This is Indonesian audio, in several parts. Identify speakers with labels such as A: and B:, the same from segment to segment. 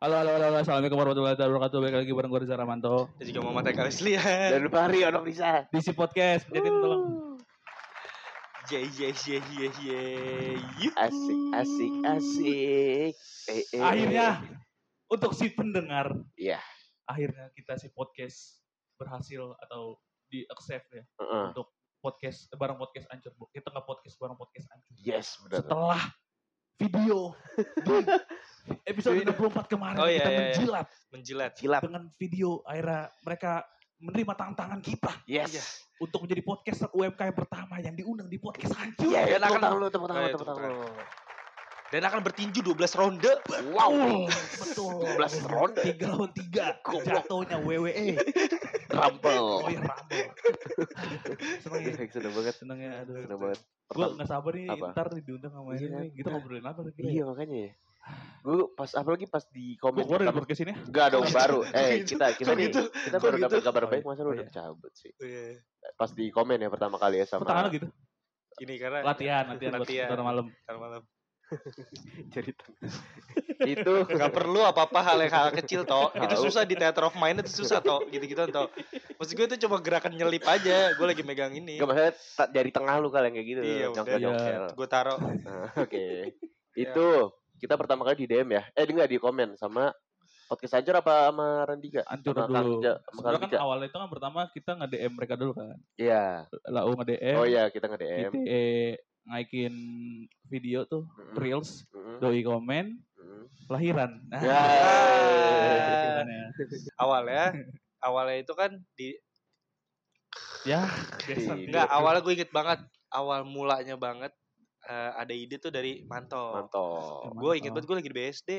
A: Halo, halo, halo, halo. Assalamualaikum warahmatullahi wabarakatuh. Balik lagi bareng gue Rizal Ramanto.
B: Dan juga Muhammad Eka Leslian.
C: Dan Fahri Onok bisa.
A: Di si podcast, pencetin tolong.
B: Ye ye ye ye ye. Yuhu.
C: Asik, asik, asik. Eh, eh,
A: Akhirnya, untuk si pendengar,
C: Iya.
A: akhirnya kita si podcast berhasil atau di accept ya
C: Heeh.
A: untuk podcast bareng podcast ancur. Bu. Kita nggak podcast bareng podcast ancur.
C: Yes, benar.
A: Setelah video di episode 64 kemarin
B: Oh, iya,
A: kita
B: iya, iya.
A: menjilat
B: Menjilat.
C: Silat.
A: dengan video akhirnya mereka menerima tantangan kita
C: Yes.
B: Iya.
A: untuk menjadi podcaster UMKM pertama yang diundang di podcast hancur.
C: Iya,
B: Dan
C: tepuk
B: akan-
C: tangan lu, tepuk tangan
B: Oh, iya,
C: tepuk tangan.
B: Dan akan bertinju 12 ronde.
C: Wow.
A: betul.
C: 12 ronde.
A: Tiga lawan tiga.
C: Goblok.
A: Jatuhnya WWE.
C: Rampel.
A: Oh iya Rumble. Seneng ya.
C: Seneng banget.
A: Seneng ya. Aduh.
C: Seneng banget.
A: Gue gak sabar nih
C: Apa?
A: ntar diundang sama
C: Iya,
A: ini. Kita ngobrolin apa
C: Iya makanya ya. Gue pas apalagi pas di komen
A: Gue keluar dari
C: pertama-
A: podcast ini.
C: Enggak dong baru. Eh
B: gitu?
C: kita kita nih
B: gitu?
C: kita baru
B: gitu?
C: dapat kabar
A: Oh,
C: baik
A: iya.
C: masa lu
A: Oh,
C: udah
A: iya.
C: cabut sih.
B: Iya.
C: Pas di komen ya pertama kali ya
A: tangan
C: sama
A: lu gitu?
B: Ini karena
A: Latihan, latihan, buat
B: Latihan.
A: ntar malam.
B: Malam.
C: jadi itu
B: Gak perlu apa-apa hal yang hal kecil toh. Itu susah di theater of mind itu susah toh. Gitu-gitu toh. Maksud gue itu cuma gerakan nyelip aja. Gue lagi megang ini.
C: Enggak maksudnya dari tengah lu kali yang kayak gitu.
B: Iya,
C: nyongkel
A: udah.
C: nyongkel.
B: Gue taruh.
C: Nah, Oke. Itu kita pertama kali di DM ya. Eh enggak di komen sama podcast Ajar apa sama Randika?
A: Hancur
C: Sama
A: dulu.
C: Sama
A: Sebenarnya kan awalnya itu kan pertama kita nge-DM mereka dulu kan.
C: Iya.
A: Lau nge-DM.
C: Oh iya, kita nge-DM.
A: Kita eh, ngaikin video tuh.
C: Mm-mm.
A: Reels.
C: Mm-mm.
A: Doi komen.
C: Mm-mm.
A: Lahiran. Nah,
C: Ya.
A: lahirannya.
B: Awalnya. Awalnya itu kan di
A: Ya, biasa.
B: Enggak, awalnya gue inget banget awal mulanya banget eh, ada ide tuh dari Manto.
C: Mantap.
B: Gue inget banget gue lagi di BSD.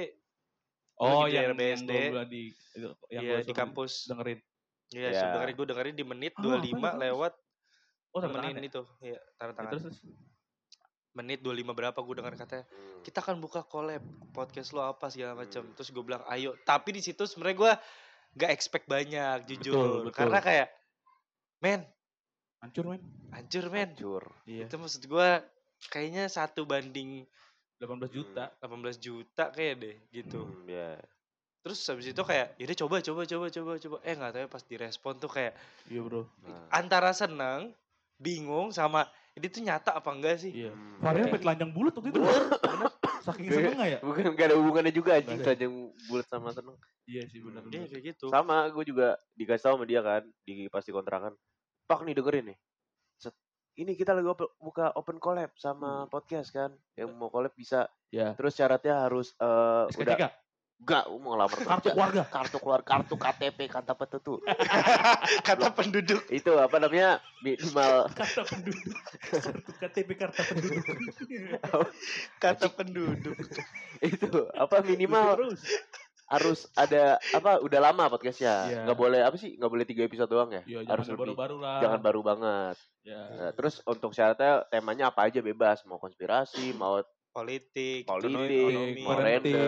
A: Oh, yang, yang
B: BSD.
A: bilang di itu, yang
B: Iya
A: gua
B: di
A: suruh
B: kampus.
A: dengerin.
B: Iya,
C: Ya.
B: yeah. dengerin gue dengerin di menit
A: Oh,
B: 25
A: apa
B: lewat
A: Oh, tanda tangan ya?
B: itu. Iya, tanda
A: Ya,
B: tangan.
A: terus, terus.
B: Menit 25 berapa gue denger katanya.
C: Hmm.
B: Kita akan buka collab podcast lo apa segala macam.
C: Hmm.
B: Terus gue bilang, "Ayo." Tapi di situ sebenarnya gue gak expect banyak, jujur.
A: Betul, betul.
B: Karena kayak men,
A: Hancur, men.
B: hancur men.
C: Hancur.
A: Iya,
B: Itu maksud gue kayaknya satu banding
A: 18 juta.
B: 18 juta kayak deh gitu.
C: Hmm, ya.
B: Terus habis itu kayak, yaudah coba coba coba coba coba. Eh nggak tahu ya pas direspon tuh kayak
A: Iya, Bro.
C: Nah.
B: antara seneng, bingung sama ini tuh nyata apa enggak sih?
A: Iya.
C: Hmm.
A: Varian sampai telanjang bulat waktu itu.
B: Bener, bener.
A: Saking seneng nggak ya?
C: Bukan gak ada hubungannya juga anjing saja bulat sama seneng.
A: Iya sih, benar
B: Iya kayak gitu.
C: Sama, gue juga dikasih tahu sama dia kan di pasti kontrakan. Pak nih dengerin nih. Ini kita lagi open- buka open collab sama podcast kan. Yang mau collab bisa.
A: Ya.
C: Terus syaratnya harus eh udah enggak mau ngelamar
A: kartu keluarga.
C: Kartu keluar kartu KTP kata petutu.
B: Kata penduduk.
C: Itu apa namanya? Minimal
A: Kata penduduk. Kartu KTP kartu penduduk.
B: Kata penduduk.
C: itu apa minimal
A: Terus.
C: Harus ada apa udah lama podcastnya
A: Iya.
C: nggak boleh apa sih nggak boleh tiga episode doang ya
A: Iya,
C: harus
A: jangan
C: lebih
A: baru-baru lah.
C: jangan baru banget
A: Ya.
C: Nah, terus untuk syaratnya temanya apa aja bebas mau konspirasi mau
B: Politik,
C: Politik,
B: ekonomi,
C: parenting,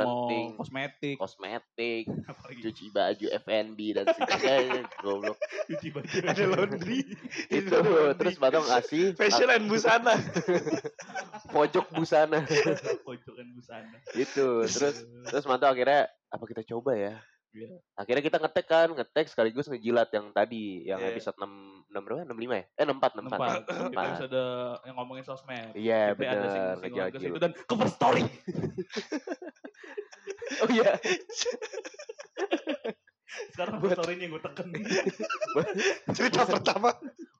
A: mau kosmetik,
C: kosmetik cuci baju FNB dan sebagainya goblok
A: Cuci baju.
B: ada laundry.
C: itu
B: laundry.
C: terus batang ngasih
B: fashion and busana.
C: pojok busana
A: pojokan busana.
C: gitu terus terus mantap akhirnya apa kita coba ya
A: Iya.
C: akhirnya kita ngetek kan ngetek sekaligus ngejilat yang tadi yang
B: Iya.
C: episode 6 6 berapa 65 ya eh 64
A: Tempat.
C: 64
A: Kita bisa ada yang ngomongin sosmed.
C: iya
A: ada
C: benar
A: ke
C: ngejajil
A: situ dan cover story.
C: oh iya
A: Sekarang
C: Buat-
A: story-nya gue teken.
B: Cerita pertama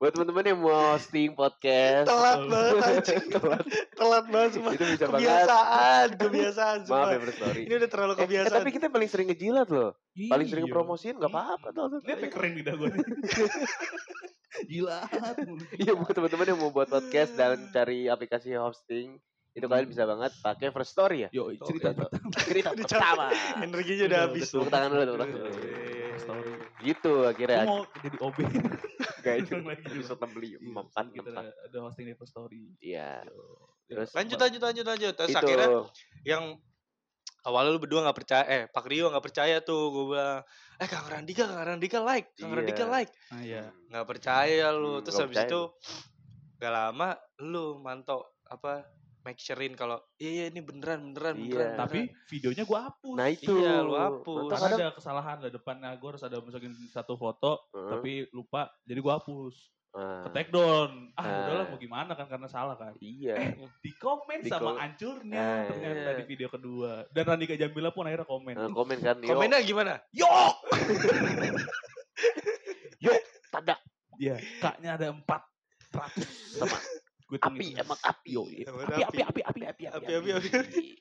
C: Buat teman-teman yang mau hosting podcast,
B: telat banget anjing.
C: telat,
B: Telat banget sumpah.
C: itu bisa banget.
B: Kebiasaan, kebiasaan
C: Maaf ya First Story.
B: Ini udah terlalu
C: Eh, eh,
B: kebiasaan.
C: tapi kita paling sering ngejilat loh. Paling sering
A: Iya.
C: promosiin nggak apa-apa tuh.
A: Ini apa keren gue nih. Gila.
C: Iya buat teman-teman yang mau buat podcast dan cari aplikasi hosting, itu kalian bisa banget pakai First Story ya.
A: Yo, cerita
C: Oke,
A: pertama.
C: Cerita pertama.
B: Energinya udah habis.
C: Tepuk tangan dulu, tepuk tangan
B: Iya,
C: dulu.
B: Iya.
A: Story.
C: Gitu akhirnya.
A: mau jadi OB.
C: Gak itu episode 65 empat
A: Kita
C: empat.
A: ada, ada hosting di Story.
C: Iya. Terus
B: Lanjut, lanjut, lanjut, lanjut. Terus
C: itu
B: akhirnya yang awalnya lu berdua nggak percaya eh Pak Rio nggak percaya tuh gue bilang eh Kang Randika Kang Randika like Kang
C: Iya.
B: Randika like
A: Ah iya.
B: nggak percaya lu
C: Hmm,
B: terus habis
C: percaya
B: itu gak lama lu mantau apa make surein kalau iya iya ini beneran beneran
C: Iya.
B: beneran
A: Tapi videonya gue hapus.
C: Nah itu.
B: Iya, lu hapus.
A: Karena
C: kadang,
A: ada kesalahan di depannya gue harus ada masukin satu foto
C: Heeh.
A: tapi lupa jadi gue hapus
C: Ah,
A: ke take down ah
C: Ah.
A: udahlah mau gimana kan karena salah kan
C: Iya.
A: di komen
C: Di
A: sama
C: kom-
A: hancurnya
C: Ah,
A: ternyata
B: iya.
A: di video kedua dan Randika Jamila pun akhirnya komen
C: Nah, komen kan. Yo,
B: komennya gimana
A: yok
C: tanda
A: Iya, kaknya ada empat ratus
C: sama
A: gue
C: api emang api.
A: yo
B: Emang
A: api api api api api
B: Api, api, api.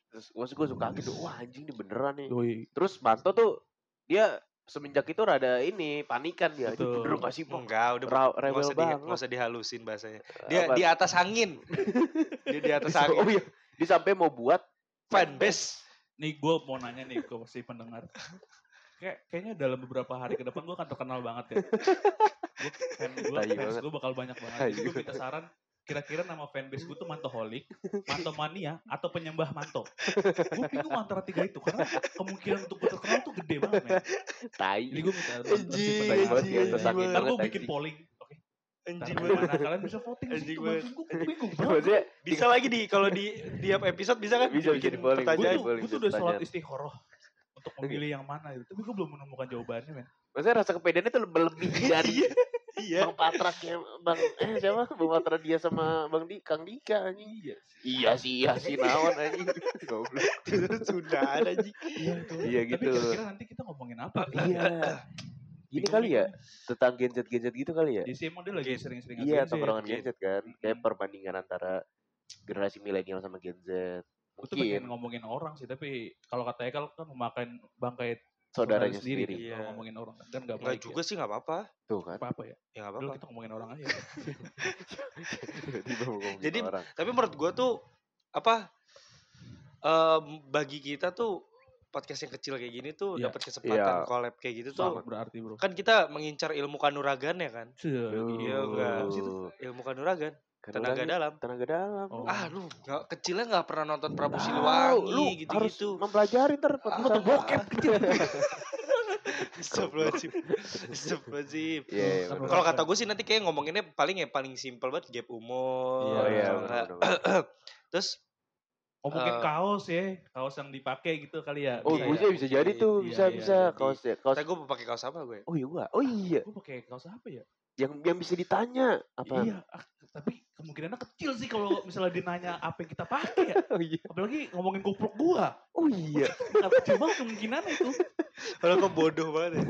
C: Terus maksud gue suka gitu, wah anjing ini beneran nih.
A: Yoi.
C: Terus Manto tuh dia semenjak itu rada ini panikan dia.
A: Betul.
C: bener gak sih Bang?
B: enggak udah
C: Ra-
B: usah, di,
C: banget.
B: nggak usah dihalusin bahasanya dia
C: Apa?
B: di atas angin dia di atas
C: oh
B: angin
C: iya, dia sampai mau buat
B: fanbase
A: nih gue mau nanya nih ke si pendengar kayak kayaknya dalam beberapa hari ke depan gue akan terkenal banget ya gue fan gue fans gue bakal banyak banget gue minta saran kira-kira nama fanbase gue tuh Mantoholic, Mantomania, atau penyembah Manto. Gue bingung antara tiga itu karena kemungkinan untuk gue terkenal tuh gede banget men.
C: tai.
A: Jadi gue minta. Ntar gue bikin polling. Oke.
B: anjing banget
A: mana kalian bisa voting di
B: Anjing banget.
A: Gue bingung banget.
B: Bisa lagi di kalau di tiap episode bisa kan
C: Bisa, di polling.
A: Gue tuh, udah sholat istikharah untuk memilih yang mana gitu. Tapi gue belum menemukan jawabannya men.
C: maksudnya rasa kepedeannya tuh lebih dari
B: iya
C: Bang Patra kayak Bang eh siapa? Bang Patra dia sama Bang Di Kang Dika anjing.
A: Iya.
C: Iya sih, iya sih naon anjing. Goblok.
B: sudah ada anjing
C: Iya
A: Tapi
C: gitu.
A: kira-kira nanti kita ngomongin apa?
C: Iya. Gini kali ya, tentang genset-genset gitu kali ya.
A: Sih emang dia lagi sering-sering
C: Iya, tongkrongan
B: Gen.
C: genset kan. Kayak
A: Mm.
C: perbandingan antara generasi milenial sama Gen Z.
A: Gue tuh pengen
C: Mungkin
A: ngomongin orang sih, tapi kalau kata Ekal kan memakan bangkai
C: saudaranya
A: sendiri.
C: sendiri.
A: kan,
B: Iya.
A: Kalau ngomongin orang kan kan nggak
B: Enggak
A: baik
B: juga sih nggak apa-apa
A: ya.
C: Tuh kan.
A: Apa-apa ya?
B: ya nggak
A: Dulu
B: apa-apa
A: kita ngomongin orang aja.
B: Jadi,
C: orang.
B: tapi menurut gua tuh apa em, bagi kita tuh podcast yang kecil kayak gini tuh
A: Iya.
B: dapat kesempatan
C: Iya.
B: collab kayak gitu
A: Sangat
B: tuh
A: berarti bro.
B: kan kita mengincar ilmu kanuragan ya kan Iya,
A: itu?
B: ilmu kanuragan Tenaga
C: orangnya
B: dalam
C: Tenaga dalam.
A: Oh.
B: ah lu nggak kecilnya nggak pernah nonton Prabu Siliwangi
C: lu
B: gitu
C: harus
B: gitu
C: mempelajari ntar
B: Nonton
C: bokep.
B: Astagfirullahaladzim Astagfirullahaladzim
C: Iya, iya, bener.
B: Kalau kata gue sih nanti kayak ngomonginnya paling ya paling simpel banget gap umur
C: Oh iya, bener.
B: Terus
A: Ngomongin
B: Eh,
A: kaos ya, kaos yang dipakai gitu kali ya.
C: Oh,
B: Iya,
C: bisa bisa jadi tuh,
A: Iya,
C: bisa
A: iya,
C: bisa
A: jadi-
C: kaos ya, kaos.
B: Gue mau pakai kaos apa gue
C: Oh iya, gua. oh iya,
A: Gue pakai kaos apa ya?
C: yang yang bisa ditanya apa?
A: Iya, ah, tapi kemungkinannya kecil sih kalau misalnya dinanya apa yang kita pakai ya.
C: Oh iya,
A: Apalagi ngomongin goblok gua.
C: oh iya.
A: Kecil banget kemungkinan itu.
B: Kalau kok bodoh banget ya.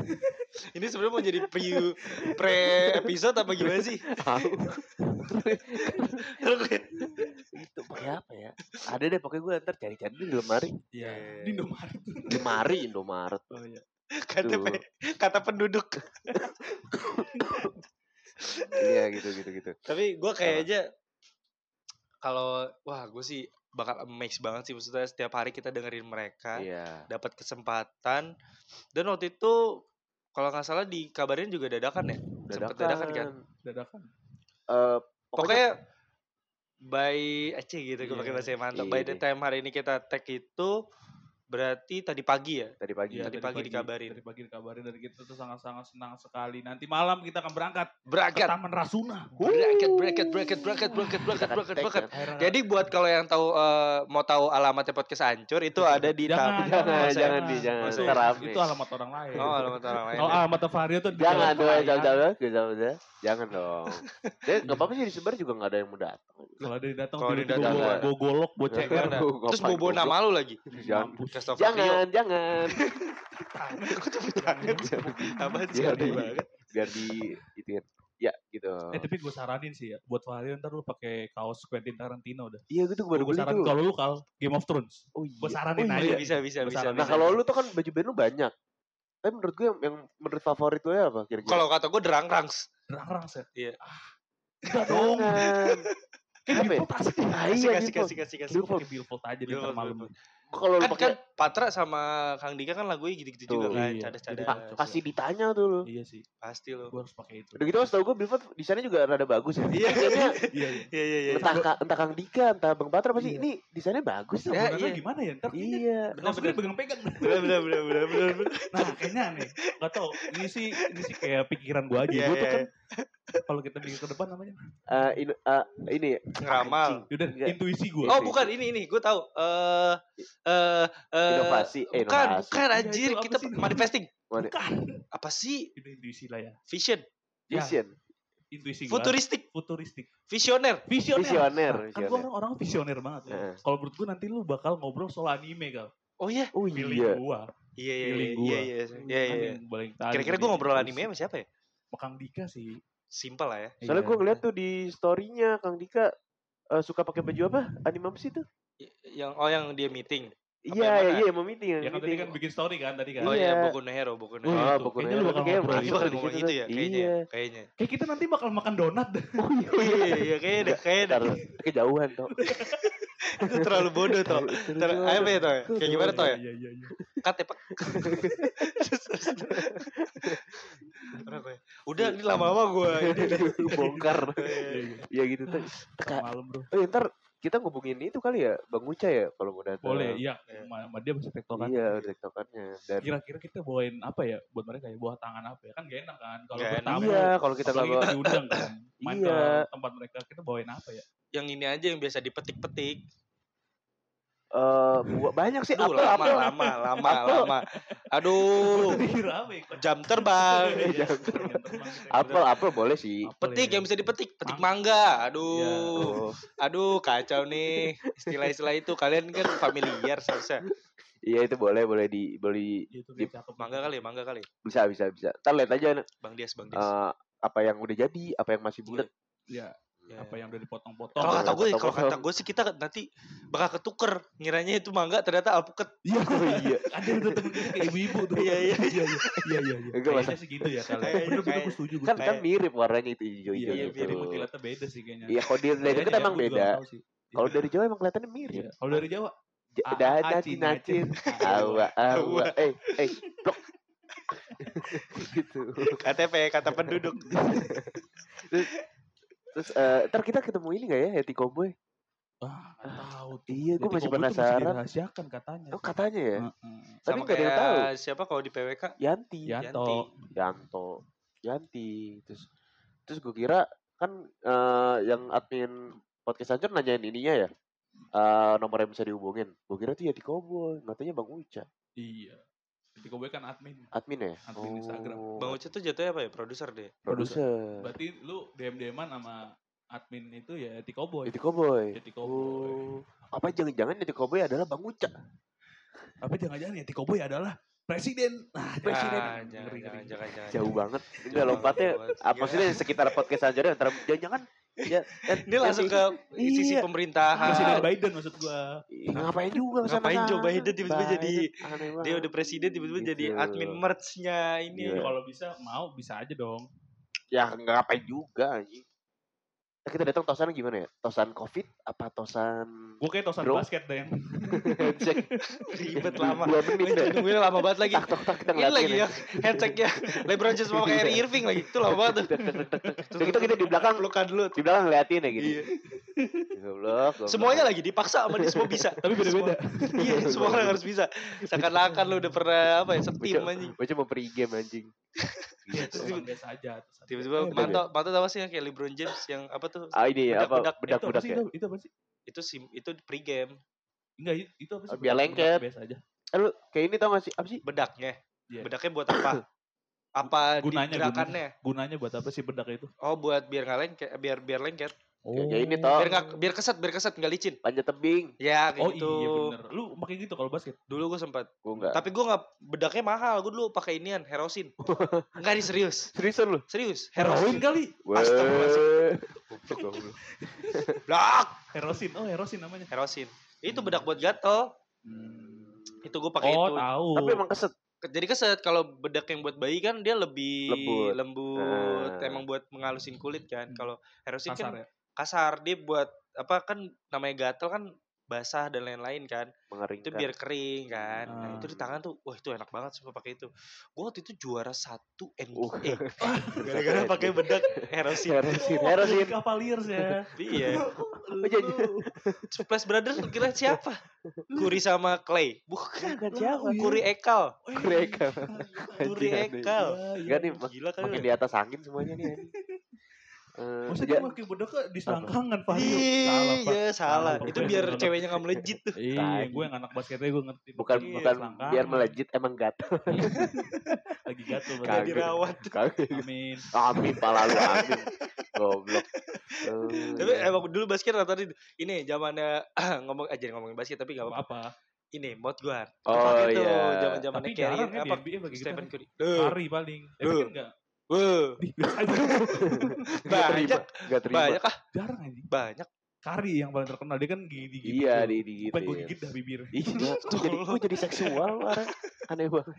B: Ini sebenarnya mau jadi pre pre episode apa gimana sih?
C: Tahu. Itu pakai apa ya? Ada deh pokoknya gue ntar cari-cari di lemari.
A: Iya. Di Indomaret.
C: Lemari Indomaret.
A: Oh iya.
B: KTP
C: Tuh.
B: kata penduduk.
C: Iya gitu gitu gitu.
B: Tapi gue kayak aja kalau wah gue sih bakal amazed banget sih maksudnya setiap hari kita dengerin mereka
C: Iya.
B: dapat kesempatan dan waktu itu kalau nggak salah dikabarin juga dadakan ya sempet dadakan kan
A: Dadakan.
C: Eh, pokoknya
B: pokoknya by Aceh gitu gue
A: Iya,
B: pakai bahasa yang mantap
C: iya
B: by the
C: deh.
B: time hari ini kita tag itu berarti tadi pagi ya
C: tadi pagi.
A: Iya,
B: tadi pagi dikabarin.
A: Tadi pagi dikabarin dari kita tuh sangat-sangat senang sekali. Nanti malam kita akan berangkat ke
B: berangkat
A: Taman Rasuna.
B: bracket bracket bracket bracket bracket bracket
C: Kita
B: bracket
C: tag
B: bracket
C: kan.
A: Akhirnya-
B: jadi buat kalau yang tahu eh, mau tahu alamatnya podcast hancur itu ada di
A: Jangan,
C: Jangan,
B: Masa-
C: jangan di jangan rame.
A: Itu alamat orang lain.
B: oh alamat orang lain
A: Kalau
B: ya.
A: alamat Faria tuh di
C: Jangan
A: Pelayan.
C: jangan jangan jangan jangan. Jangan dong. Ya nggak apa-apa sih disebar juga nggak ada yang mau datang.
A: Kalau ada yang datang
B: Kalau ada yang datang,
A: bawa golok,
B: Nggak
A: ceker.
B: terus bobo nama lu lagi
C: Jangan.
B: Tau Pak Rio.
C: Jangan, jangan.
B: Kok tepuk tangan sih? Apaan sih
C: Biar di-
B: banget.
C: Biar di itu ya gitu.
A: Eh tapi gue saranin sih ya, buat Fahri ntar lu pakai kaos Quentin Tarantino udah.
C: Iya gitu gue baru
A: Gue
C: beli
A: saranin
C: tuh.
A: kalau lu kal Game of Thrones.
C: Oh
A: Gue
C: iya.
A: saranin
C: Oh,
A: aja.
C: iya.
B: Bisa bisa bisa.
A: saranin.
C: Nah
B: bisa.
C: kalau lu tuh kan baju band lu banyak. Tapi menurut gue yang, yang menurut favorit lu ya apa kira-kira?
B: kalau kata gue derang-rangs.
A: Derang-rang set.
B: Iya.
A: Ah, Enggak dong.
C: Jangan. Apa ya?
A: Billboard asik.
C: Ah,
B: Kasih
C: iya
B: kasih kasih kasih kasih.
A: Gue aja di malam.
C: Kalau lu
B: Kan
C: pakai
B: kan Patra sama Kang Dika kan lagunya gitu-gitu juga kan.
A: iya.
B: Cadas-cadas.
A: Jadi-
C: ka- kasih ditanya tuh lu.
A: Iya sih,
B: Pasti lo.
A: gue harus pakai itu.
C: Udah gitu tau gue Billboard desainnya juga rada bagus ya.
B: Iya.
A: Iya, iya.
B: Iya iya iya.
C: entah, Ka- entah Kang Dika, entah Bang Patra pasti
A: Iya.
C: ini desainnya bagus.
A: Terus
B: Ya,
A: ya,
B: iya.
A: gimana ya? Ntar
C: Iya.
A: Gue
B: bener.
A: pegang-pegang.
B: Bener bener bener bener. bener.
A: Nah, kayaknya nih, gak tau. Ini sih, ini sih kayak pikiran gue aja.
B: Iya,
A: gue tuh
B: iya,
A: kan, kalau kita mikir ke depan namanya,
C: Eh, ini, eh, ini
B: Ngeramal.
A: udah
C: Enggak.
A: intuisi gue.
B: Oh bukan ini ini gue tahu. Eh eh eh,
C: Inovasi, eh,
B: Bukan
C: inovasi.
B: bukan
A: Iya,
B: anjir
A: apa
B: kita
A: sih?
B: manifesting.
A: Bukan.
B: Apa sih?
A: Itu intuisi lah ya.
B: Vision,
A: Ya,
C: vision,
A: intuisi
B: futuristik,
A: Futuristik.
B: visioner.
A: Visioner.
C: visioner,
A: Nah, kan orang orang visioner banget. ya.
C: Heeh.
A: Kalau menurut gue nanti lu bakal ngobrol soal anime kal.
B: Oh iya.
C: Oh iya.
A: gua.
B: Iya iya iya
A: gua.
B: iya iya iya.
A: Kan
B: iya. Kira-kira gue ngobrol anime sama siapa ya?
A: Sama Kang Dika sih.
B: Simpel lah ya.
C: Soalnya
A: Iya.
C: gue ngeliat tuh di storynya Kang Dika eh, suka pakai baju apa? Animam sih tuh?
B: Yang oh yang dia meeting.
C: Iya,
B: yang
C: iya, iya, mau meeting,
A: Ya kan tadi
C: meeting.
A: kan bikin story kan tadi kan.
B: Oh
C: Iya.
B: iya, Boku no Hero, Boku no
A: Oh,
B: Hero.
C: Boku no
A: Kayaknya
C: Hero
A: lu bakal ngobrol itu.
B: ngomong ya kayaknya.
C: Iya.
B: Kayaknya.
A: Kayak kita nanti bakal makan donat.
C: Oh iya,
B: Iya iya kayaknya deh, kayaknya deh.
C: kejauhan tuh.
B: Itu terlalu bodoh toh. Ter apa ya toh? ya? Kayak gimana toh ya?
A: Iya iya iya.
B: Cut ya, Pak. Udah ini lama-lama gue.
C: Bongkar.
A: Iya,
C: gitu tuh.
A: Malam bro.
C: Oh, iya, ntar kita ngubungin itu kali ya, Bang Uca ya kalau mau datang.
A: Boleh, iya.
B: Iya.
A: Sama sama dia masih tektokan.
C: Iya, tiktokannya. Dan
A: Kira-kira kita bawain apa ya buat mereka ya? Bawa tangan apa ya? Kan gak enak kan kalau bertamu.
C: iya, kalau kita bawa
A: kita diundang kan. Main
C: Iya.
A: ke tempat mereka, kita bawain apa ya?
B: Yang ini aja yang biasa dipetik-petik.
C: Eh buat banyak sih
B: Aduh,
C: apel,
B: lama,
C: apel.
B: lama, lama,
C: Apel.
B: lama. Aduh,
A: ya?
B: jam terbang.
A: Iya,
C: Jam
A: jam terbang.
C: Apel, apel boleh sih.
A: Apel
B: Petik
A: ya.
B: yang bisa dipetik, petik
A: Mangga.
B: mangga.
A: Iya.
B: Aduh,
C: Oh,
B: aduh kacau nih istilah-istilah itu. Kalian kan familiar seharusnya.
C: iya itu boleh, boleh di, boleh di-
A: cakep.
B: Mangga kali, mangga kali.
C: bisa, bisa, bisa. Ntar lihat aja
B: Bang Dias, Bang Dias.
C: eh, apa yang udah jadi, apa yang masih bulat.
A: Iya,
B: Ya.
A: apa yang udah dipotong-potong.
B: Kalau kata gue, kalau kata gue sih kita nanti bakal ketuker. Ngiranya itu mangga ternyata alpukat.
A: Iya,
C: Oh iya.
A: ada udah temen kita kayak ibu-ibu tuh.
B: Iya, iya.
A: iya, iya, iya, iya. iya.
C: Enggak,
A: Kayaknya sih gitu ya kalau.
B: Kayaknya,
A: Bener bener
B: kayak-
A: gue setuju gue
C: Kan kan mirip warnanya itu hijau-hijau
A: Iya,
B: iya,
C: gitu.
A: emang kelihatan beda sih kayaknya.
C: Iya, kalau dia dari dekat
A: ya,
C: emang beda. Kalau
A: Iya.
C: dari Jawa emang kelihatannya mirip.
A: Iya. Kalau dari Jawa,
C: Ja-
A: Ah,
C: Dah
A: ah,
C: nacin
A: acin,
C: nacin.
A: acin.
C: Awa awa. Eh eh blok. gitu.
B: KTP, kata penduduk.
C: Terus eh ntar kita ketemu ini gak ya Yeti Cowboy?
A: nggak tahu tuh.
C: Iya, gue masih penasaran.
A: dirahasiakan katanya.
C: Oh katanya ya.
A: Heeh.
C: Tapi nggak ada yang tahu.
B: siapa kalau di PWK?
C: Yanti.
A: Yanto.
C: Yanto. Yanti. Terus terus gue kira kan eh yang admin podcast Anjir nanyain ininya ya. Eh nomor yang bisa dihubungin. Gue kira tuh Yeti Cowboy. Katanya Bang Uca.
A: Iya. Jadi Kobo kan admin.
C: Admin ya?
A: Admin Instagram.
C: Oh,
B: Bang Uca tuh jatuhnya apa ya? Produser deh.
C: Produser.
A: Berarti lu DM-DM-an sama admin itu ya Eti Cowboy.
C: Yeti Cowboy.
A: Yeti Cowboy.
C: Oh. Apa jangan-jangan Yeti Cowboy adalah Bang Uca?
A: Tapi jangan-jangan Yeti Cowboy adalah presiden. Nah,
C: Presiden.
B: Ah,
A: Ngeri,
B: jangan,
A: ngeri.
B: jangan, jangan, jangan.
C: Jauh banget.
B: Jauh
C: Enggak lompatnya.
B: banget, jauh banget.
C: Apa maksudnya sekitar podcast Anjir antara jangan-jangan ya, eh,
B: Ini langsung ke sisi
C: Iya.
B: pemerintahan.
A: Presiden Biden maksud gua.
C: Ngapain juga ke sana
B: Ngapain Joe? Biden tiba-tiba jadi- Dia
C: banget.
B: udah presiden tiba-tiba jadi
C: Gitu.
B: admin merch-nya ini.
C: Iya.
A: Kalau bisa mau bisa aja dong.
C: ya nggak ngapain juga anjing. Kita datang tosan gimana ya? Tosan covid apa tosan
A: Gua kayak tosan
C: Bro.
A: basket deh yang
C: handshake
B: Ribet lama.
C: dua menit deh.
B: Nungguin lama banget lagi.
C: Tak tok tak kita
B: Ini
C: ngeliatin
B: lagi
C: ya.
B: ya handshake-nya LeBron James sama Kyrie Irving lagi. Itu lama banget tuh.
C: Terus kita kita di belakang
B: pelukan dulu.
C: di belakang ngeliatin ya gitu.
B: Iya.
C: Goblok, goblok.
B: Semuanya lagi dipaksa sama dia semua bisa.
A: tapi beda-beda.
B: Iya, semua orang harus bisa. Seakan-akan lu udah pernah apa ya, setim anjing.
C: Gue cuma pre-game anjing.
A: Iya,
C: Gitu.
A: tosan biasa aja.
B: Tiba-tiba
A: biasa.
B: manto manto apa sih yang kayak LeBron James yang apa tuh?
C: Ah ini
B: Bedak-
C: apa
B: bedak.
A: Eh, itu apa
C: bedak-bedak
A: sih
C: ya.
A: itu? Itu apa sih?
B: Itu sim itu pre-game.
A: Enggak, itu- itu apa sih?
C: Biar
A: Bedak-
C: lengket.
A: bedak Biasa aja.
C: Eh, lu kayak ini tau gak sih? Apa sih?
B: Bedaknya.
A: Iya.
B: Bedaknya buat apa? Apa
A: Gunanya,
B: gerakannya?
A: Gunanya buat apa sih bedak itu?
B: Oh, buat biar nggak lengket, biar biar lengket.
C: Kayak kayak ini toh.
B: Biar nggak biar keset, biar keset nggak licin.
C: Panjat tebing.
B: Ya kayak
A: Oh
B: gitu.
A: iya bener. Lu pakai gitu kalau basket?
B: Dulu gue sempat.
C: Gue enggak.
B: Tapi gue nggak bedaknya mahal. Gue dulu pakai inian, herosin. Enggak nih serius.
C: Seriusan lu?
B: Serius.
A: Heroin
B: Herosin.
A: kali.
B: Astagfirullahaladzim.
C: Goblok.
B: Blak.
A: Herosin. Oh herosin namanya.
B: Herosin. Itu bedak buat gatel. Itu gue pakai
A: Oh
B: itu.
A: tahu.
C: Tapi emang keset.
B: Jadi keset kalau bedak yang buat bayi kan dia lebih
C: Lembut.
B: lembut.
C: Ah.
B: Emang buat mengalusin kulit kan.
A: Hmm.
B: Kalau herosin
A: kasar
B: kan
A: ya.
B: Kasar. Dia buat apa kan namanya gatel kan basah dan lain-lain kan.
C: Mengeringkan.
B: itu biar kering kan nah, itu di
A: Ah.
B: tangan tuh wah itu enak banget sumpah pakai itu gue waktu itu juara satu
C: Uh.
B: NBA gara-gara pakai bedak herosin
C: Herosin.
A: Oh,
C: Herosin.
A: ya.
B: iya
C: Oh,
B: Splash Brothers kira siapa Kuri sama Clay bukan
C: Bukan siapa?
B: Kuri Ekal. Kuri
C: Anjing, anjing.
B: Ekal
C: Enggak nih,
B: gila kan
C: makin di atas angin semuanya nih. Eh,
A: Masa dia pakai bedaknya di selangkangan Pak?
B: iya salah
A: Salah,
B: itu
A: Pak.
B: biar
A: Salah.
B: ceweknya nggak melejit tuh
A: Iya, gue yang anak basketnya gue ngerti.
C: bukan
A: Iya,
C: bukan biar melejit emang gatel.
A: Lagi gatel berarti.
B: dirawat
C: Kagak.
A: Amin.
C: Amin pala lu amin. Goblok. Eh,
B: tapi emang dulu basket rata ini zamannya ngomong aja ngomongin basket tapi nggak apa
A: Apa?
B: ini mouth guard.
C: Oh, iya.
B: zaman-zamannya
A: Tapi
B: Curry
A: jarang ya di
B: apa
A: NBA pakai gitu.
B: Stephen
A: kan.
B: Curry. Eh,
A: Hari paling. Tapi kan enggak.
C: Nggak terima.
B: banyak
C: Nggak terima.
B: banyak ah
A: Jarang aja.
B: banyak.
A: Kari yang paling terkenal dia kan gigi gigi.
C: Iya, di di gitu.
A: Sampai gue gigit dah bibir.
C: Iya, kok jadi gue jadi seksual orang aneh banget.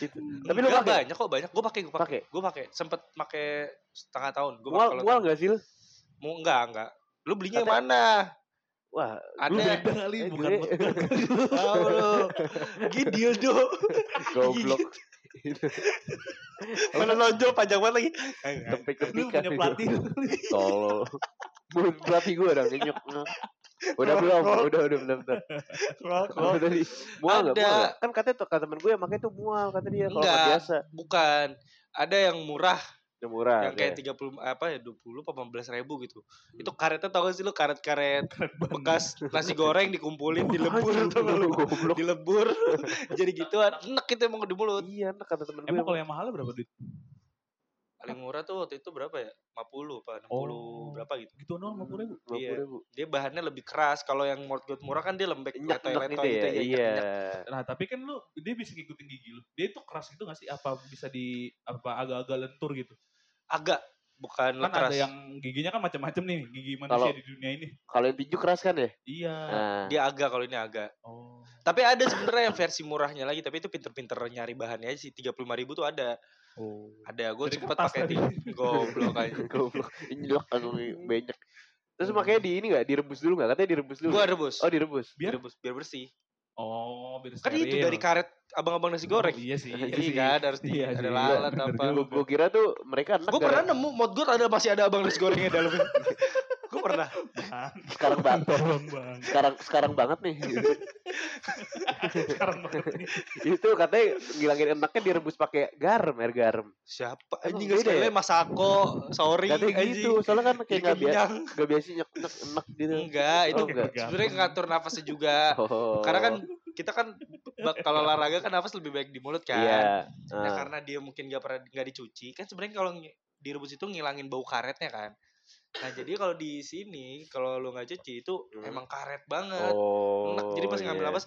C: Gitu. Tapi lu pakai?
B: banyak kok banyak. Gue pakai gue pakai. Gue pakai sempet pakai setengah tahun. Gue
C: Mual mual enggak sih lu?
B: Mau enggak enggak. Lu belinya yang mana?
C: Wah,
B: Ada.
A: beda kali
C: Eh,
A: bukan
C: gue-.
B: Tahu lu. Gini dildo.
C: goblok.
B: Mana nonjol panjang banget lagi.
C: Tempik-tempikan.
A: punya pelatih.
C: Tolol. Buat pelatih gue ada ngenyok. Udah belum? Udah, udah, belum.
B: Kalau
C: Udah di mual enggak? Mual? Kan katanya tuh kata temen gue yang makanya tuh mual kata dia kalau biasa.
B: bukan ada yang murah
C: Yang murah.
B: yang kayak 30 apa ya 20 apa 15 ribu gitu. Itu karetnya tau gak sih lu karet-karet bekas nasi goreng dikumpulin dilebur?
C: Goblok.
B: dilebur jadi gituan enak itu emang di mulut
C: Iya, enak kata temen gue.
A: Emang kalau yang mahal berapa duit?
B: paling murah tuh waktu itu berapa ya 50 apa 60
A: Oh.
B: berapa gitu
A: Gitu doang 50 ribu.
B: Iya.
C: 50 ribu.
B: dia bahannya lebih keras kalau yang mortgage murah kan dia lembek
C: Nyak
B: letoy
C: nyak
B: letoy
C: gitu
B: gitu
C: ya.
B: ya
C: Iya.
A: Nah tapi kan lu dia bisa ngikutin gigi lu. Dia itu keras gitu gak sih? Apa bisa di apa agak-agak lentur gitu?
B: Agak bukan
A: Kan
B: keras
A: ada yang giginya kan macam-macam nih gigi manusia
C: Kalau-
A: di dunia ini.
C: Kalau yang tinju keras kan ya?
A: Iya.
C: Nah,
B: dia agak kalau ini agak
A: Oh.
B: tapi ada sebenarnya yang versi murahnya lagi tapi itu pinter-pinter nyari bahannya aja sih 35 ribu tuh ada
A: Oh.
B: ada gue sempet
A: kertas
B: pakai di goblok aja
C: goblok. Nyelok langsung banyak. Terus makanya di ini enggak direbus dulu enggak? Katanya direbus dulu.
B: gue rebus
C: Oh, direbus.
A: Biar-
B: direbus biar bersih
A: Oh, biar
B: kan itu dari karet abang-abang nasi goreng
A: Oh, iya sih.
B: iya
A: sih.
B: kan harus di
A: Iya
B: ada lalat apa.
C: Gue kira tuh mereka
B: gue pernah nemu mod gue ada masih ada abang nasi gorengnya dalamnya gue pernah
A: Bang,
C: sekarang banget. Sekarang sekarang banget nih.
A: Sekarang banget nih.
C: itu katanya ngilangin enaknya direbus pakai garam, air garam.
B: siapa
C: Emang
B: anjing
C: beda
B: gak sekali
C: ya?
B: masako sorry
C: Katanya
B: anjing
C: gitu, soalnya kan kayak nggak biasa,
B: kenyang
C: nggak biasa nyek enak enak gitu.
B: enggak itu
C: Oh, enggak.
B: sebenarnya ngatur nafasnya juga
C: Oh.
B: karena kan kita kan kalau olahraga kan nafas lebih baik di mulut kan
C: Iya.
B: Nah
C: Ah.
B: karena dia mungkin gak pernah nggak dicuci kan sebenarnya kalau direbus itu ngilangin bau karetnya kan. Nah jadi kalau di sini kalau lu nggak cuci itu
C: Hmm.
B: emang karet banget.
C: Oh.
B: Enak. Jadi pas ngambil
C: iya.
B: nafas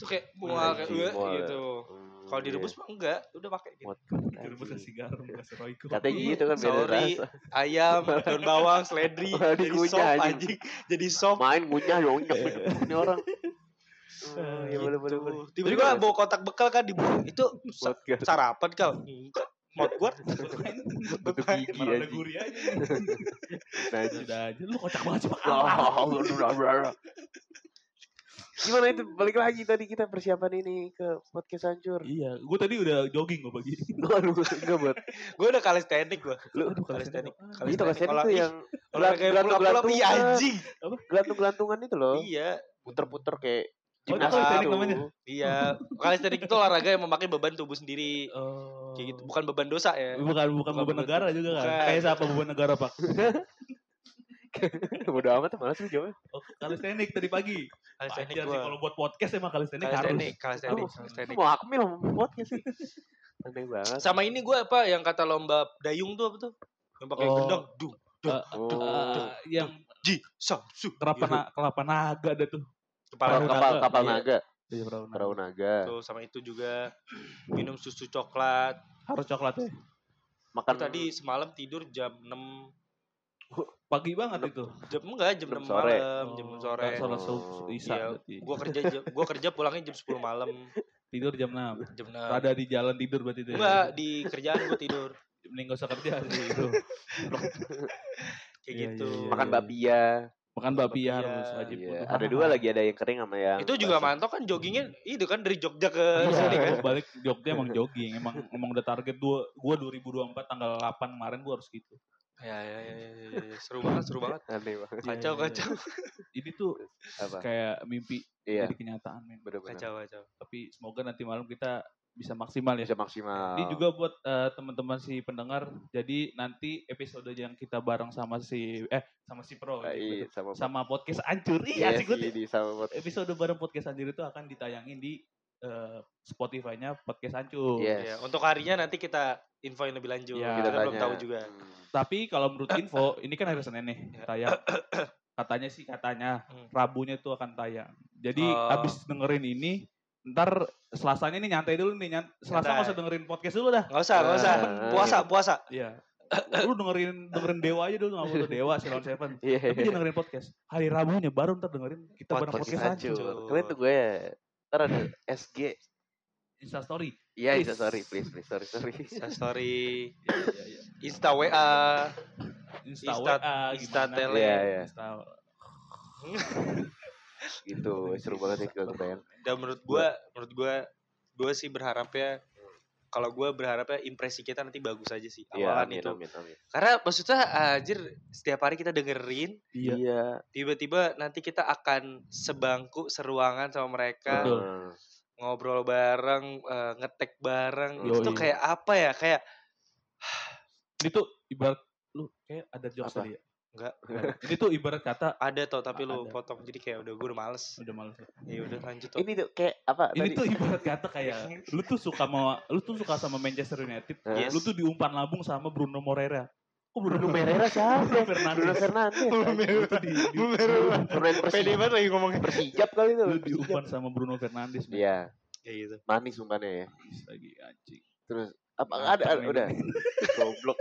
B: tuh kayak mual kayak
C: mual ya.
B: gitu.
C: Hmm,
B: Kalau
C: iya.
B: direbus mah enggak, udah pakai gitu.
A: Direbus kasih garam, kasih roiko.
C: Katanya gitu kan beda
B: Sorry.
C: rasa.
B: Ayam, daun bawang, seledri, jadi sop
C: anjing.
B: Jadi sop.
C: Main ngunyah dong ini orang. Oh, iya
B: gitu.
C: boleh boleh boleh.
B: Tiba-tiba bawa kotak bekal kan di itu sarapan kau. Enggak. Mau gue
C: Bentuk gigi
A: Malah ada
C: anjing.
A: gurih aja.
C: Najis.
A: Sudah aja. Lu kocak banget sih.
C: Ya Gimana itu balik lagi tadi kita persiapan ini ke podcast hancur.
A: Iya, gue tadi udah jogging gue pagi.
C: Waduh, enggak buat.
B: gue udah kalistenik gue.
C: Lu
A: Aduh,
B: Kalistenik.
A: kalistenik.
C: itu
B: ih,
C: yang
B: Olahraga yang pulang-pulang iya anjing.
C: gelantung-gelantungan itu loh.
B: Iya,
C: Puter-puter kayak
A: Oh, itu
B: kalistenik
A: namanya?
B: iya. Kalistenik itu olahraga yang memakai beban tubuh sendiri.
A: Oh.
B: Kayak gitu, bukan beban dosa ya.
A: Bukan bukan
B: Bukan
A: beban negara juga kan.
B: Bukan.
A: Kayak siapa beban negara, Pak?
C: Bodo amat malas lu jawabnya.
A: Oh, kalistenik tadi pagi.
B: Kalistenik
A: sih kalau buat podcast emang kalistenik harus.
B: Kalistenik, kalistenik,
C: Lu-
B: kalistenik.
C: Lu mau akmil mau podcast sih. Aneh banget.
B: Sama ini gue apa yang kata lomba dayung tuh apa tuh? Yang pakai
A: Oh.
B: gendang, dung.
A: Eh,
C: Oh.
A: eh, yang
B: Ji Samsu.
A: Kelapa, na, kelapa naga ada tuh.
B: Kepala
A: Perahu
C: kapal
A: naga,
C: kapal
A: iya.
C: naga,
A: Iya, perahu naga.
C: perahu naga.
B: Tuh sama itu juga minum susu coklat.
A: Harus coklat ya.
C: Makan
B: tadi semalam tidur jam 6
A: Pagi banget itu.
B: jam enggak jam 6
C: Enam sore.
B: malam, jam 6 sore.
A: Sholat
C: Oh,
A: subuh isya
B: Iya, gua kerja jam, gua kerja pulangnya jam 10 malam,
A: Tidur jam 6.
B: jam 6.
A: Ada di jalan tidur berarti itu. ya?
B: Enggak, di kerjaan gua tidur.
A: Mending gak usah kerja sih itu.
B: Kayak
A: Iya,
B: gitu.
A: iya, iya.
C: makan bakpia.
A: Makan babi
B: Iya,
A: harus wajib.
C: Iya, ada dua lagi ada yang kering sama yang
B: Itu juga
C: basah.
B: mantap kan joggingnya itu kan dari Jogja ke
A: Iya,
B: sini kan.
A: balik Jogja emang jogging. Emang emang udah target dua, gua 2024 tanggal 8 kemarin gua harus gitu.
B: Ya, ya, ya, ya, ya, ya. seru banget, seru banget.
C: Aneh banget.
B: Kacau,
A: Iya,
B: kacau,
A: Ini tuh
C: Apa?
A: kayak mimpi
C: Iya,
A: jadi kenyataan men.
B: kacau, kacau.
A: Tapi semoga nanti malam kita bisa maksimal ya.
C: Bisa maksimal.
A: Ini juga buat eh, teman-teman si pendengar. Jadi nanti episode yang kita bareng sama si eh sama si Pro gitu.
C: iya, sama
A: sama podcast Ancur.
C: Iya
A: Iya, asik
C: sama buat
A: Episode bareng podcast Ancur itu akan ditayangin di eh, Spotify-nya podcast Ancur.
C: Yes.
B: Ya, untuk harinya nanti kita infoin lebih lanjut.
A: Iya.
B: kita
C: kita
B: belum tahu juga.
C: Hmm.
A: Tapi kalau menurut info, ini kan hari Senin nih
B: Ya.
A: tayang. Katanya sih katanya
B: Hmm.
A: Rabunya tuh akan tayang. Jadi
B: Oh.
A: abis dengerin ini, ntar Selasanya nih nyantai dulu nih. Nyant Selasa nggak usah dengerin podcast dulu dah.
B: Nggak usah, nggak usah.
C: Ah.
B: Puasa, puasa.
A: Iya. Lu dengerin dengerin Dewa aja dulu nggak foto Dewa, Silon Seven.
C: Iya.
A: Tapi jangan dengerin podcast. Hari Rabunya baru ntar dengerin kita bareng
B: Podcast hancur.
C: Kalian tuh gue. Ntar ada SG.
A: Insta story.
C: Iya. Insta sorry, please, please, sorry, sorry.
B: Insta story,
A: Iya, iya, iya.
B: Insta WA.
A: Insta,
B: Insta-
A: WA,
B: Insta tele.
C: Iya, iya.
A: Insta
C: Gitu, seru banget ya kalau kebayang.
B: Dan menurut gua, menurut gua, gua sih berharapnya kalau gua berharapnya impresi kita nanti bagus aja sih
C: Iya,
B: awalan
C: amin,
B: itu.
C: amin, amin.
B: Karena maksudnya anjir setiap hari kita dengerin
A: Iya.
C: Iya.
B: tiba-tiba nanti kita akan sebangku seruangan sama mereka
A: Betul.
B: Ngobrol bareng eh, ngetek bareng itu tuh
A: Yoi.
B: kayak apa ya kayak
A: Ini tuh ibarat lu kayak ada jokes tadi ya.
B: Enggak.
A: Ini tuh ibarat kata
B: ada tau tapi lu
A: Ada.
B: potong jadi kayak udah gue udah males
A: udah males.
B: ya udah lanjut tuh
C: Ini tuh kayak apa
A: Ini
C: tadi?
A: tuh ibarat kata kayak lu tuh suka sama lu tuh suka sama Manchester United.
C: Yes.
A: Lu tuh diumpan lambung sama Bruno Moreira. Kok Bruno,
C: Bruno Pereira siapa?
A: Bruno Fernandes.
C: Bruno Fernandes.
A: Tuh di, di
C: Pemain
B: pede banget lagi ngomongnya
C: Persijap kali itu.
A: lu diumpan sama Bruno Fernandes.
C: Iya,
B: kayak gitu
C: manis umpannya ya.
A: Lagi anjing.
C: Terus apa ada, udah goblok.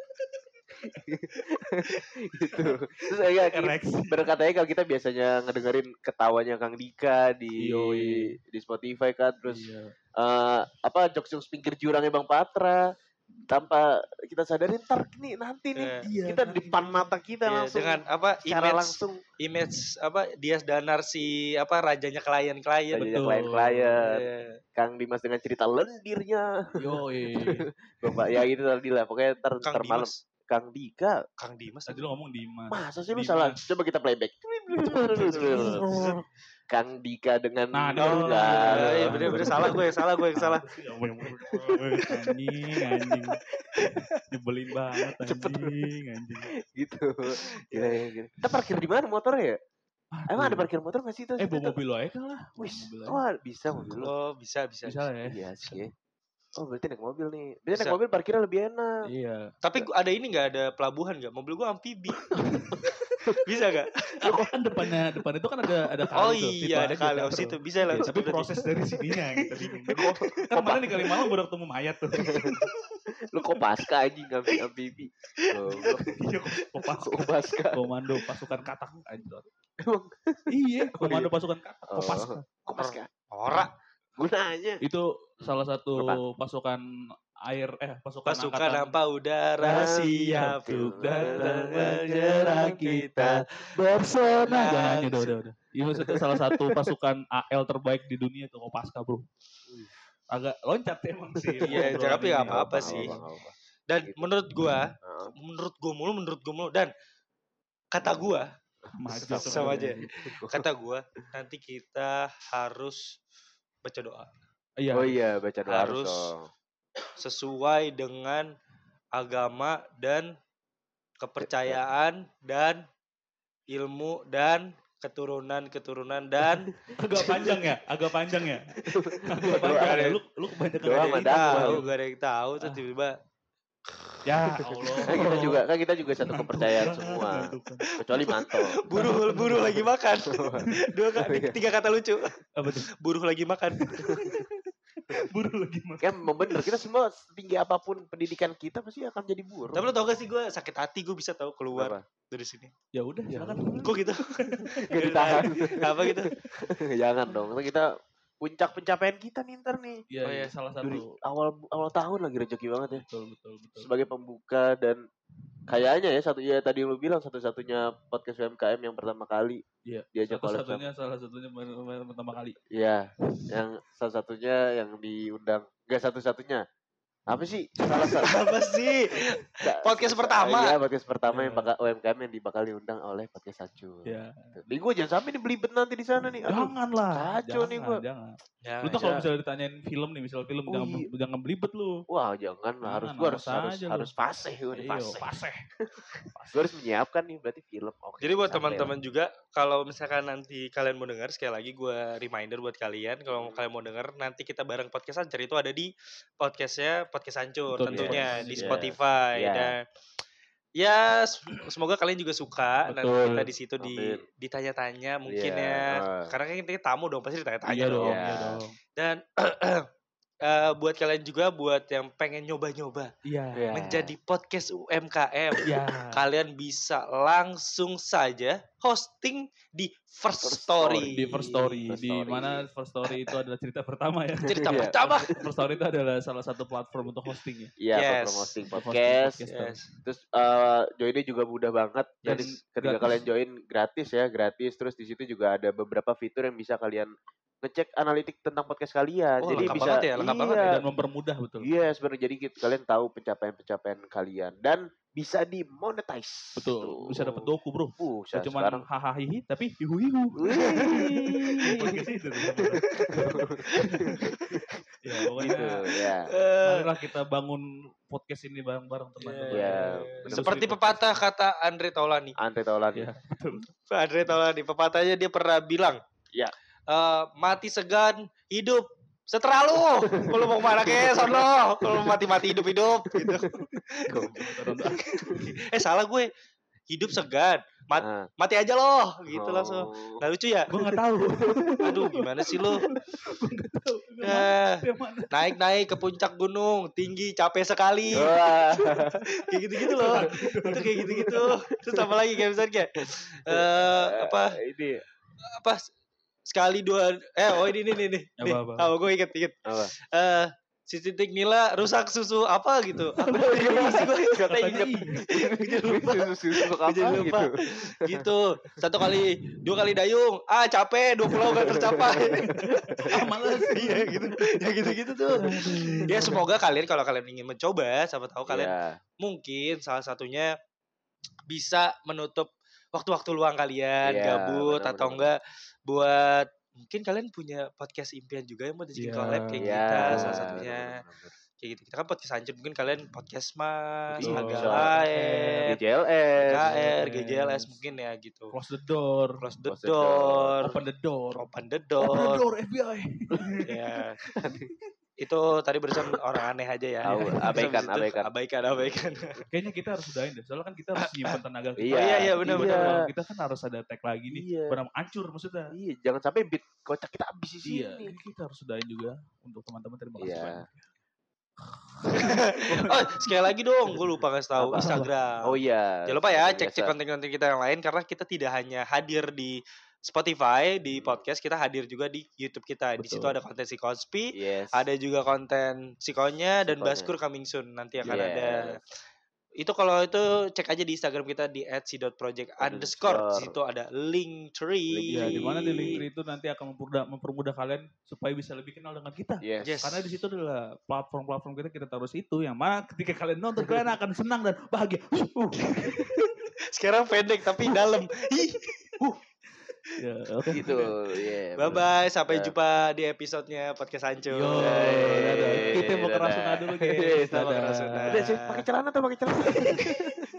C: gitu. Terus ya kita,
A: Ereksi.
C: bener katanya kalau kita biasanya ngedengerin ketawanya Kang Dika di
A: Yoi.
C: di Spotify kan terus
A: Iya.
C: eh apa jokes-jokes pinggir jurangnya Bang Patra tanpa kita sadarin ntar nih nanti nih
A: Iya,
C: kita di depan mata kita
B: Iya,
C: langsung
B: dengan apa image
C: langsung
B: image apa Dias Danar si apa rajanya klien-klien
C: Rajanya
A: betul.
C: klien-klien
B: Iya.
C: Kang Dimas dengan cerita lendirnya
A: Yoi.
C: Bapak ya itu tadi lah pokoknya ntar,
B: Kang
C: ntar malam
B: Dimas
C: Kang Dika
B: Kang Dimas
A: Tadi lu ngomong Dimas.
C: masa sih lu
A: Dimas.
C: salah coba kita playback Kang Dika dengan
A: Nah.
B: Iya, iya bener-bener salah gue salah gue yang salah
A: anjing, anjing. Nyebelin banget anjing, anjing.
C: gitu gila, gila, gila. kita parkir di mana motornya ya emang ada
A: Aduh.
C: parkir motor nggak sih itu
A: Eh, bawa mobil lo aja lah. Bawa
C: Wih,
A: mobil aja.
C: oh bisa mobil lo
B: oh bisa bisa,
A: Bisa lah ya.
C: iya sih ya. Oh berarti naik mobil nih berarti naik
B: Bisa.
C: mobil parkirnya lebih enak
A: Iya.
B: tapi gua- ada ini nggak ada pelabuhan nggak mobil gue amfibi bisa gak
A: Lo kan depannya depan itu kan ada ada kali
B: oh iya ada
A: aja
B: kali oh situ bisa lah
A: Iya, tapi
B: berarti.
A: proses dari sininya yang kita bingung. kan kemarin di Kalimalang baru ketemu mayat tuh.
C: lu kok pasca anjing ambil amfibi.
A: Iya, kok pas
C: kok pasca
A: komando pasukan katak anjir.
C: Emang?
A: Iya,
C: Oh,
A: komando
C: iya.
A: pasukan katak
C: Oh.
A: Kopaska.
C: kok pasca
B: ora
C: gunanya
A: Itu salah satu
C: Apa?
A: pasukan air eh pasukan,
B: pasukan
A: angkatan
B: apa udara siap
A: untuk
B: datang menyerang kita
A: Barcelona jangan udah udah udah. Iya maksudnya salah satu pasukan AL terbaik di dunia itu Kopaska, Bro. Agak loncat emang sih.
B: Iya, tapi nggak apa-apa sih. dan
C: Gitu.
B: menurut gua
C: Heeh.
B: menurut gua mulu menurut gua mulu dan kata gua
A: Maju
B: Sama aja. kata gua nanti kita harus baca doa
A: Iya.
C: oh iya baca doa harus,
B: sesuai dengan agama dan kepercayaan dan ilmu dan keturunan-keturunan dan
A: Agak panjang ya, agak panjang ya. Agak panjang ya. Lu lu kebanyakan
C: Doa
A: ada
C: dakwah.
B: tahu gak ada yang tahu tuh
A: Ah.
B: tiba-tiba
A: Ya Allah.
C: Kan kita juga kan kita juga satu kepercayaan semua. Kecuali Manto.
B: Buruh buruh lagi makan. Dua kali tiga kata lucu. Buruh lagi makan.
A: Buruh lagi mas.
C: kan memang bener kita semua tinggi apa pun pendidikan kita pasti akan jadi buruh.
B: Tapi lo tau gak sih gue sakit hati gue bisa tahu keluar
C: Apa?
B: dari sini.
A: Ya udah, silakan.
B: Kok gitu?
C: Gak ditahan.
B: Apa gitu?
C: Jangan dong. Kita puncak pencapaian kita nih ntar nih.
A: Iya,
B: Oh,
A: iya, salah
C: Dari
A: satu.
C: awal awal tahun lagi rezeki banget ya.
A: Betul, betul, betul.
C: Sebagai pembuka dan kayaknya ya satu ya tadi lu bilang satu-satunya podcast UMKM yang pertama kali
A: Iya.
C: diajak
A: Satu satunya, salah satunya pertama kali.
C: Iya, yang salah satunya yang diundang. Enggak satu-satunya. Apa sih? Salah satu.
B: Apa sih? Podcast pertama.
C: Iya, podcast pertama yang
A: Iya.
C: bakal UMKM yang bakal diundang oleh podcast Sancur.
A: Ya.
C: Nih gue jangan sampai dibelibet nanti di sana nih. Aduh.
A: Jangan lah.
C: kacau nih
A: jangan,
C: gua.
A: Jangan.
B: Ya,
A: Lu tuh
C: iya.
A: kalau misalnya ditanyain film nih, misal film
C: Oh,
A: jangan
C: iya.
A: jangan belibet lu.
C: Wah, jangan lah. Harus
A: Jangan,
C: gue harus harus harus fasih gue nih,
A: Iya,
C: fasih.
A: fasih.
C: Gue harus menyiapkan nih berarti film. Oke.
B: Jadi buat teman-teman juga kalau misalkan nanti kalian mau dengar sekali lagi gue reminder buat kalian kalau kalian mau dengar nanti kita bareng podcast Ancur itu ada di podcastnya podcast Ancur
A: Betul,
B: tentunya
A: yes.
B: di. Spotify
C: Yeah.
B: dan ya semoga kalian juga suka nanti
A: Betul.
B: kita di situ di ditanya-tanya mungkin
C: Iya,
B: ya karena kan kita tamu dong pasti ditanya-tanya
A: Iya dong,
B: dong. dan eh, buat kalian juga buat yang pengen nyoba-nyoba
A: Iya.
C: Iya.
B: menjadi podcast UMKM
A: Iya.
B: kalian bisa langsung saja hosting di First,
C: First
B: Story.
A: Di First Story,
C: First
A: di
C: Story.
A: mana First Story itu adalah cerita pertama ya.
B: Cerita
C: Iya.
B: pertama.
A: First Story itu adalah salah satu platform untuk hosting ya.
C: Iya,
B: Yes.
C: yes. hosting
A: Untuk hosting
C: podcast.
B: Yes.
C: Terus eh joinnya juga mudah banget.
A: Dan
C: Jadi ketika
A: gratis.
C: kalian join gratis ya, gratis. Terus di situ juga ada beberapa fitur yang bisa kalian ngecek analitik tentang podcast kalian.
B: Oh,
C: jadi
B: lengkap
C: bisa
B: banget ya, lengkap
C: iya,
B: banget ya.
A: Dan mempermudah betul.
C: Iya, sebenarnya jadi kita- kalian tahu pencapaian-pencapaian kalian dan bisa dimonetize.
A: Betul. Bisa dapat
C: Tuh.
A: doku, Bro.
C: Uh,
A: Gak cuma
C: sekarang
A: hahaha hihi tapi hihu hihu. Tuh. ya pokoknya
C: gitu ya.
A: Marilah kita bangun podcast ini bareng-bareng teman-teman.
C: Iya,
B: eh, Seperti pepatah kata Andre Taulani.
C: Andre Taulani.
A: Iya, betul.
B: Andre Taulani, pepatahnya dia pernah bilang,
C: Iya.
B: eh, mati segan, hidup setelah lu. Kalau mau ke mana ke sono, kalau mati-mati hidup-hidup gitu. eh salah gue. Hidup segan, mat-
C: Ah.
B: mati aja loh gitu langsung.
C: Oh.
B: Nah lucu ya?
A: Gue gak tahu.
B: Aduh gimana sih lu?
A: Yang mana?
B: naik-naik ke puncak gunung, tinggi, capek sekali. Kayak gitu-gitu loh. Itu kayak gitu-gitu. Terus apa lagi kayak misalnya kayak eh apa
C: ini
B: apa sekali dua eh oh ini ini ini nih. nih.
A: Apa, apa?
B: Oh, gue inget inget.
C: apa?
B: Eh si titik Nila rusak susu apa gitu. Gue
C: Kata
A: Katanya
C: inget.
A: iya.
C: Apa
B: jadi lupa.
C: gitu.
B: gitu. Satu kali, dua kali dayung. Ah capek, dua pulau gak tercapai.
A: Ah, males.
B: iya gitu. Ya gitu-gitu tuh. Ya semoga kalian kalau kalian ingin mencoba, siapa tahu kalian
C: Iya.
B: mungkin salah satunya bisa menutup waktu-waktu luang kalian
C: Iya,
B: gabut
C: benar,
B: atau
C: benar.
B: enggak buat mungkin kalian punya podcast impian juga yang mau dibikin
A: Iya,
B: collab kayak
C: Iya,
B: kita salah satunya. Kayak gitu kita kan podcast anjir mungkin kalian podcast mas agak lain
C: GJLS.
B: KR. GJLS mungkin ya gitu.
A: Close the door.
B: close the
C: Close the
B: door.
A: Open the door.
B: open the
A: Open the
B: door
A: door FBI.
B: ya itu tadi barusan orang aneh aja ya Terus
C: abaikan,
B: itu,
C: abaikan.
B: abaikan abaikan
A: Kayaknya kita harus udahin deh. Soalnya kan kita harus nyimpen tenaga kita.
C: Iya,
B: Oh, iya, iya, benar,
A: Kita-
C: benar.
A: Kita kan harus ada tag lagi nih.
C: Iya.
A: Beram ancur maksudnya.
C: Iya, jangan sampai beat kocak kita habis di sini.
A: Iya, ini kita harus udahin juga untuk teman-teman terima kasih
C: Iya.
A: banyak.
B: oh sekali lagi dong gue lupa ngasih tahu? Instagram
C: Oh iya.
B: Jangan lupa ya
C: seperti
B: cek cek
C: biasa.
B: konten-konten kita yang lain karena kita tidak hanya hadir di Spotify di podcast kita hadir juga di YouTube kita. Di situ
A: Betul.
B: ada konten Psikospi,
C: Yes.
B: ada juga konten Psikonya dan
C: Psikonya.
B: Baskur coming soon nanti akan
C: Yes.
B: ada. Itu kalau itu cek aja di Instagram kita di @si.project underscore. Di situ ada link tree.
A: Iya, di mana di link tree itu nanti akan mempermudah, mempermudah kalian supaya bisa lebih kenal dengan kita.
C: Yes.
B: Yes.
A: Karena di situ adalah platform-platform kita kita taruh situ yang mana ketika kalian nonton kalian akan senang dan bahagia.
B: Sekarang pendek tapi dalam.
A: ya, oke.
C: Gitu. Iya.
B: Bye bye, sampai jumpa di episodenya podcast Hancur.
A: Yo. Kita mau ke
C: dadah.
A: Rasuna dulu, guys.
B: Kita mau ke
A: Dadah.
B: Rasuna.
C: Udah sih pakai celana tuh pakai celana.